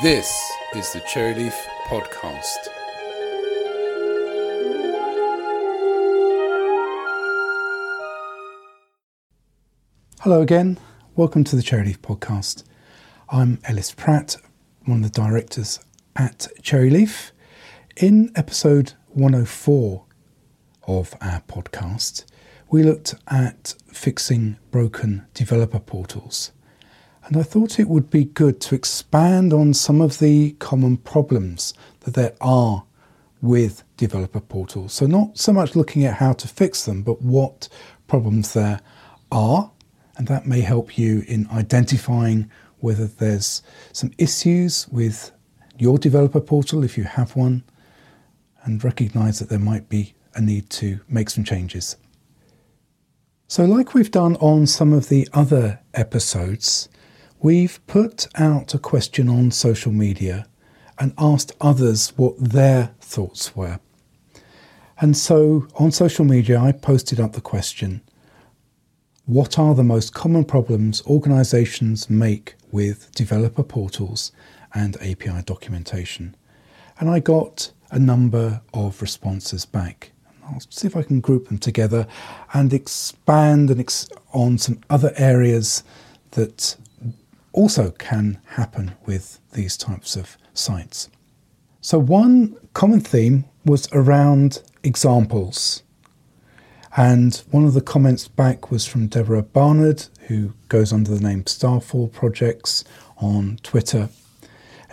This is the Cherryleaf Podcast. Hello again. Welcome to the Cherryleaf Podcast. I'm Ellis Pratt, one of the directors at Cherryleaf. In episode 104 of our podcast, we looked at fixing broken developer portals and I thought it would be good to expand on some of the common problems that there are with developer portals. So, not so much looking at how to fix them, but what problems there are. And that may help you in identifying whether there's some issues with your developer portal if you have one, and recognize that there might be a need to make some changes. So, like we've done on some of the other episodes, We've put out a question on social media and asked others what their thoughts were. And so on social media, I posted up the question What are the most common problems organizations make with developer portals and API documentation? And I got a number of responses back. I'll see if I can group them together and expand and ex- on some other areas that also can happen with these types of sites. So, one common theme was around examples. And one of the comments back was from Deborah Barnard, who goes under the name Starfall Projects on Twitter.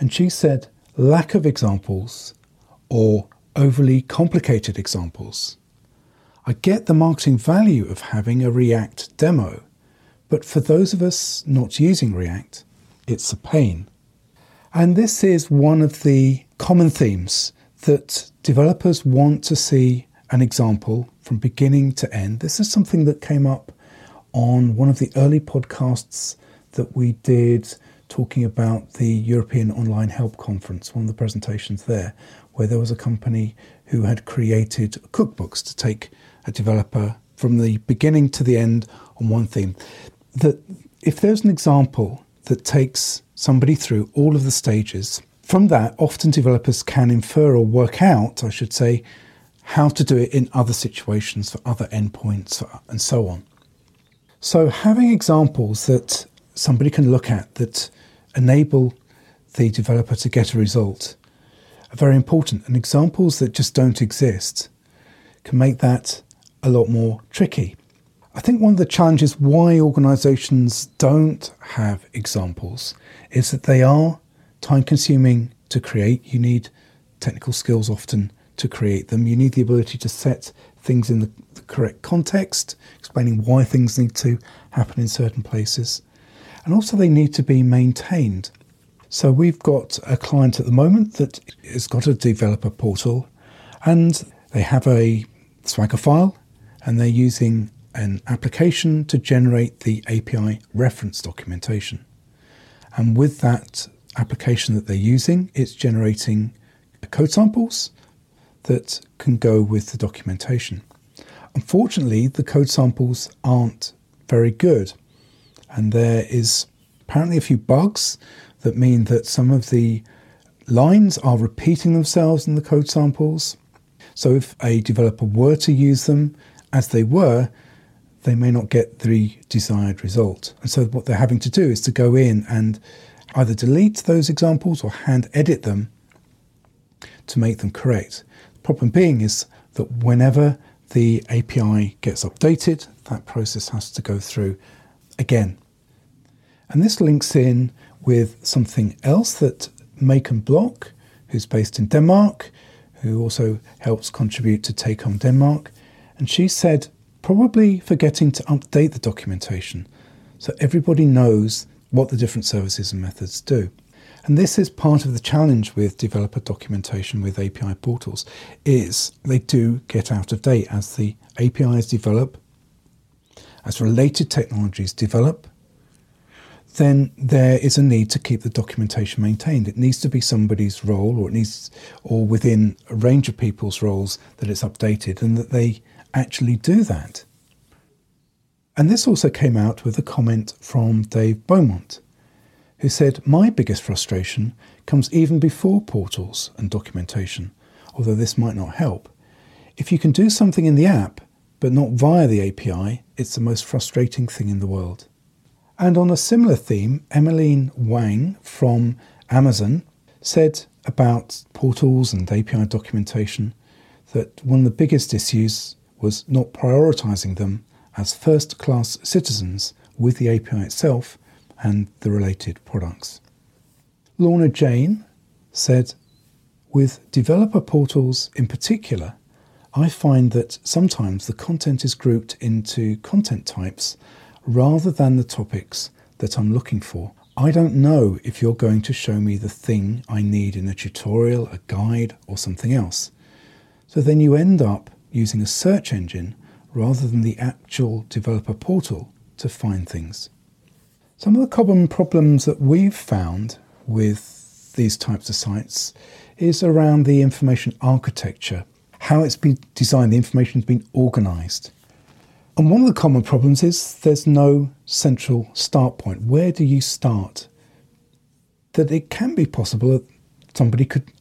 And she said, lack of examples or overly complicated examples. I get the marketing value of having a React demo, but for those of us not using React, it's a pain. And this is one of the common themes that developers want to see an example from beginning to end. This is something that came up on one of the early podcasts that we did talking about the European Online Help Conference, one of the presentations there, where there was a company who had created cookbooks to take a developer from the beginning to the end on one theme that if there's an example that takes somebody through all of the stages, from that, often developers can infer or work out, I should say, how to do it in other situations for other endpoints and so on. So, having examples that somebody can look at that enable the developer to get a result are very important, and examples that just don't exist can make that a lot more tricky. I think one of the challenges why organizations don't have examples is that they are time consuming to create. You need technical skills often to create them. You need the ability to set things in the, the correct context, explaining why things need to happen in certain places. And also, they need to be maintained. So, we've got a client at the moment that has got a developer portal and they have a Swagger file and they're using an application to generate the API reference documentation. And with that application that they're using, it's generating code samples that can go with the documentation. Unfortunately, the code samples aren't very good, and there is apparently a few bugs that mean that some of the lines are repeating themselves in the code samples. So, if a developer were to use them as they were, they may not get the desired result. And so, what they're having to do is to go in and either delete those examples or hand edit them to make them correct. The problem being is that whenever the API gets updated, that process has to go through again. And this links in with something else that Maiken Block, who's based in Denmark, who also helps contribute to Take On Denmark, and she said probably forgetting to update the documentation so everybody knows what the different services and methods do. And this is part of the challenge with developer documentation with API portals is they do get out of date as the APIs develop, as related technologies develop, then there is a need to keep the documentation maintained. It needs to be somebody's role or it needs or within a range of people's roles that it's updated and that they actually do that. And this also came out with a comment from Dave Beaumont, who said, My biggest frustration comes even before portals and documentation, although this might not help. If you can do something in the app, but not via the API, it's the most frustrating thing in the world. And on a similar theme, Emmeline Wang from Amazon said about portals and API documentation that one of the biggest issues was not prioritizing them as first class citizens with the API itself and the related products. Lorna Jane said, with developer portals in particular, I find that sometimes the content is grouped into content types rather than the topics that I'm looking for. I don't know if you're going to show me the thing I need in a tutorial, a guide, or something else. So then you end up using a search engine rather than the actual developer portal to find things. Some of the common problems that we've found with these types of sites is around the information architecture, how it's been designed, the information's been organized. And one of the common problems is there's no central start point. Where do you start? That it can be possible that somebody could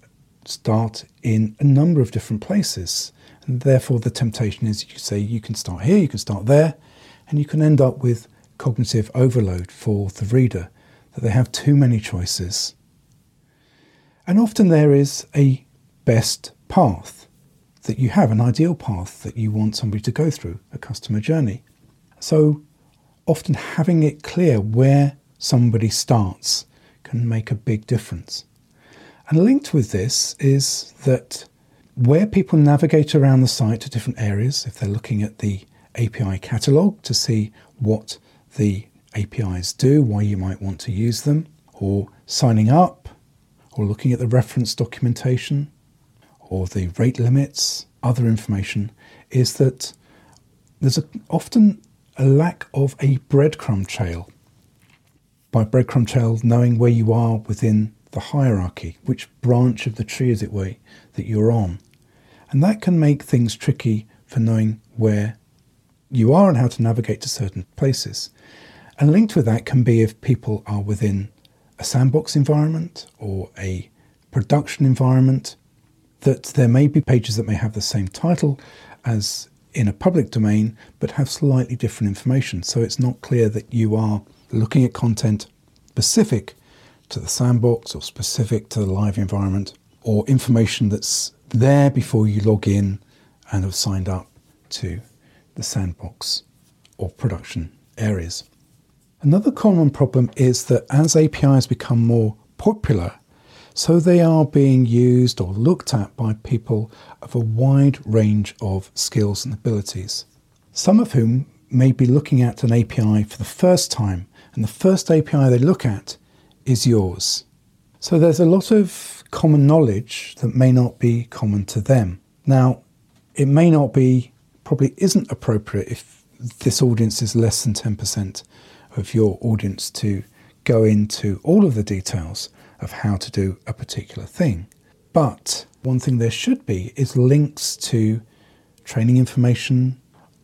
start in a number of different places. And therefore, the temptation is you say you can start here, you can start there, and you can end up with cognitive overload for the reader, that they have too many choices. And often there is a best path that you have an ideal path that you want somebody to go through, a customer journey. So often having it clear where somebody starts can make a big difference. And linked with this is that where people navigate around the site to different areas, if they're looking at the API catalog to see what the APIs do, why you might want to use them, or signing up, or looking at the reference documentation, or the rate limits, other information, is that there's a, often a lack of a breadcrumb trail. By breadcrumb trail, knowing where you are within the hierarchy, which branch of the tree, as it were, that you're on. And that can make things tricky for knowing where you are and how to navigate to certain places. And linked with that can be if people are within a sandbox environment or a production environment that there may be pages that may have the same title as in a public domain but have slightly different information. So it's not clear that you are looking at content specific to the sandbox or specific to the live environment or information that's there before you log in and have signed up to the sandbox or production areas. Another common problem is that as APIs become more popular, so they are being used or looked at by people of a wide range of skills and abilities, some of whom may be looking at an API for the first time, and the first API they look at is yours. So there's a lot of common knowledge that may not be common to them. Now, it may not be, probably isn't appropriate if this audience is less than 10% of your audience to go into all of the details of how to do a particular thing. But one thing there should be is links to training information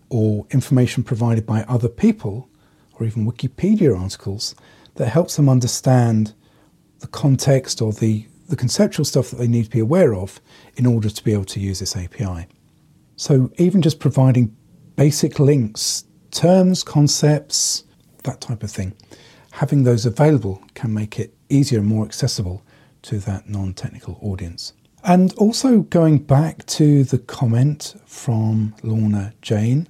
or information provided by other people or even Wikipedia articles that helps them understand the context or the, the conceptual stuff that they need to be aware of in order to be able to use this API. So even just providing basic links, terms, concepts, that type of thing, having those available can make it easier and more accessible to that non technical audience. And also going back to the comment from Lorna Jane,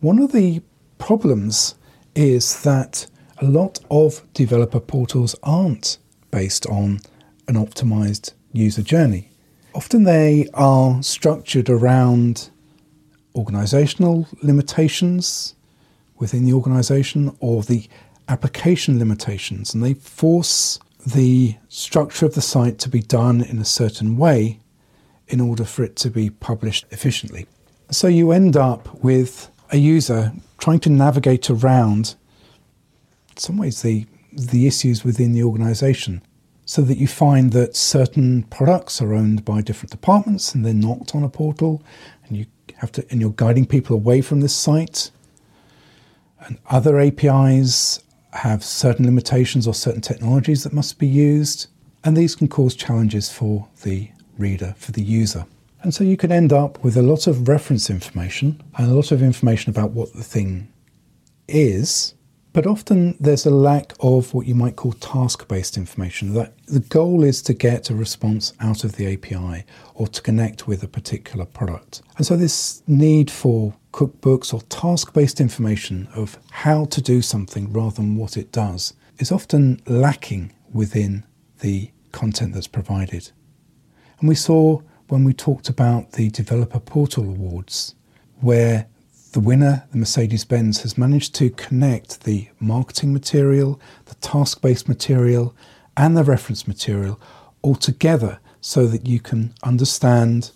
one of the problems is that a lot of developer portals aren't based on an optimized user journey. Often they are structured around organizational limitations within the organization or the application limitations, and they force the structure of the site to be done in a certain way in order for it to be published efficiently. So you end up with a user trying to navigate around, in some ways, the, the issues within the organization. So that you find that certain products are owned by different departments and they're not on a portal, and you have to, and you're guiding people away from this site. And other APIs have certain limitations or certain technologies that must be used, and these can cause challenges for the reader, for the user. And so you can end up with a lot of reference information and a lot of information about what the thing is, but often there's a lack of what you might call task based information. That the goal is to get a response out of the API or to connect with a particular product. And so, this need for cookbooks or task based information of how to do something rather than what it does is often lacking within the content that's provided. And we saw when we talked about the Developer Portal Awards, where the winner, the Mercedes Benz, has managed to connect the marketing material, the task based material, and the reference material all together so that you can understand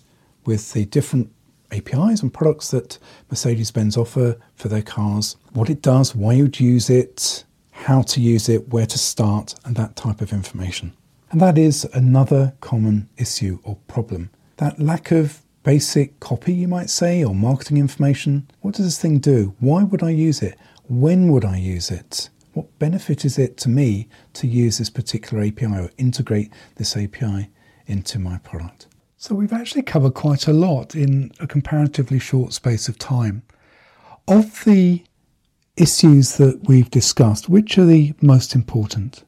with the different APIs and products that Mercedes Benz offer for their cars what it does, why you'd use it, how to use it, where to start, and that type of information. And that is another common issue or problem. That lack of basic copy, you might say, or marketing information. What does this thing do? Why would I use it? When would I use it? What benefit is it to me to use this particular API or integrate this API into my product? So, we've actually covered quite a lot in a comparatively short space of time. Of the issues that we've discussed, which are the most important?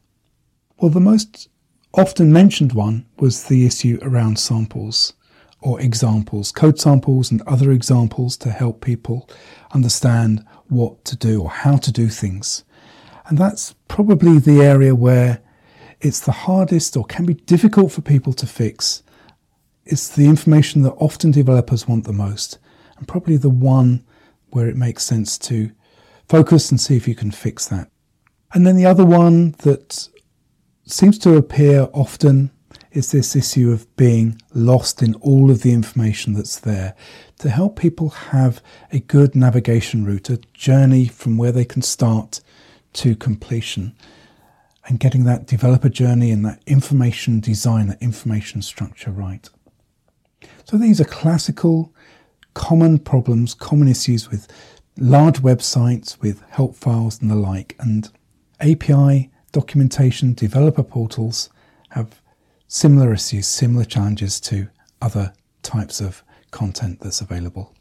Well, the most often mentioned one was the issue around samples or examples, code samples and other examples to help people understand what to do or how to do things. And that's probably the area where it's the hardest or can be difficult for people to fix. It's the information that often developers want the most, and probably the one where it makes sense to focus and see if you can fix that. And then the other one that seems to appear often is this issue of being lost in all of the information that's there to help people have a good navigation route, a journey from where they can start to completion and getting that developer journey and that information design, that information structure right. So these are classical, common problems, common issues with large websites, with help files and the like. And API, documentation, developer portals have similar issues, similar challenges to other types of content that's available.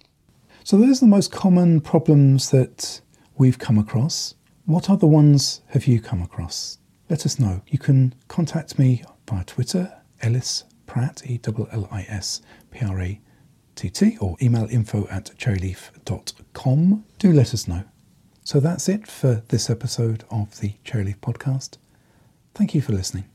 So, those are the most common problems that we've come across. What other ones have you come across? Let us know. You can contact me via Twitter, Ellis Pratt, E L L I S P R A T T, or email info at cherryleaf.com. Do let us know. So that's it for this episode of the Cherryleaf podcast. Thank you for listening.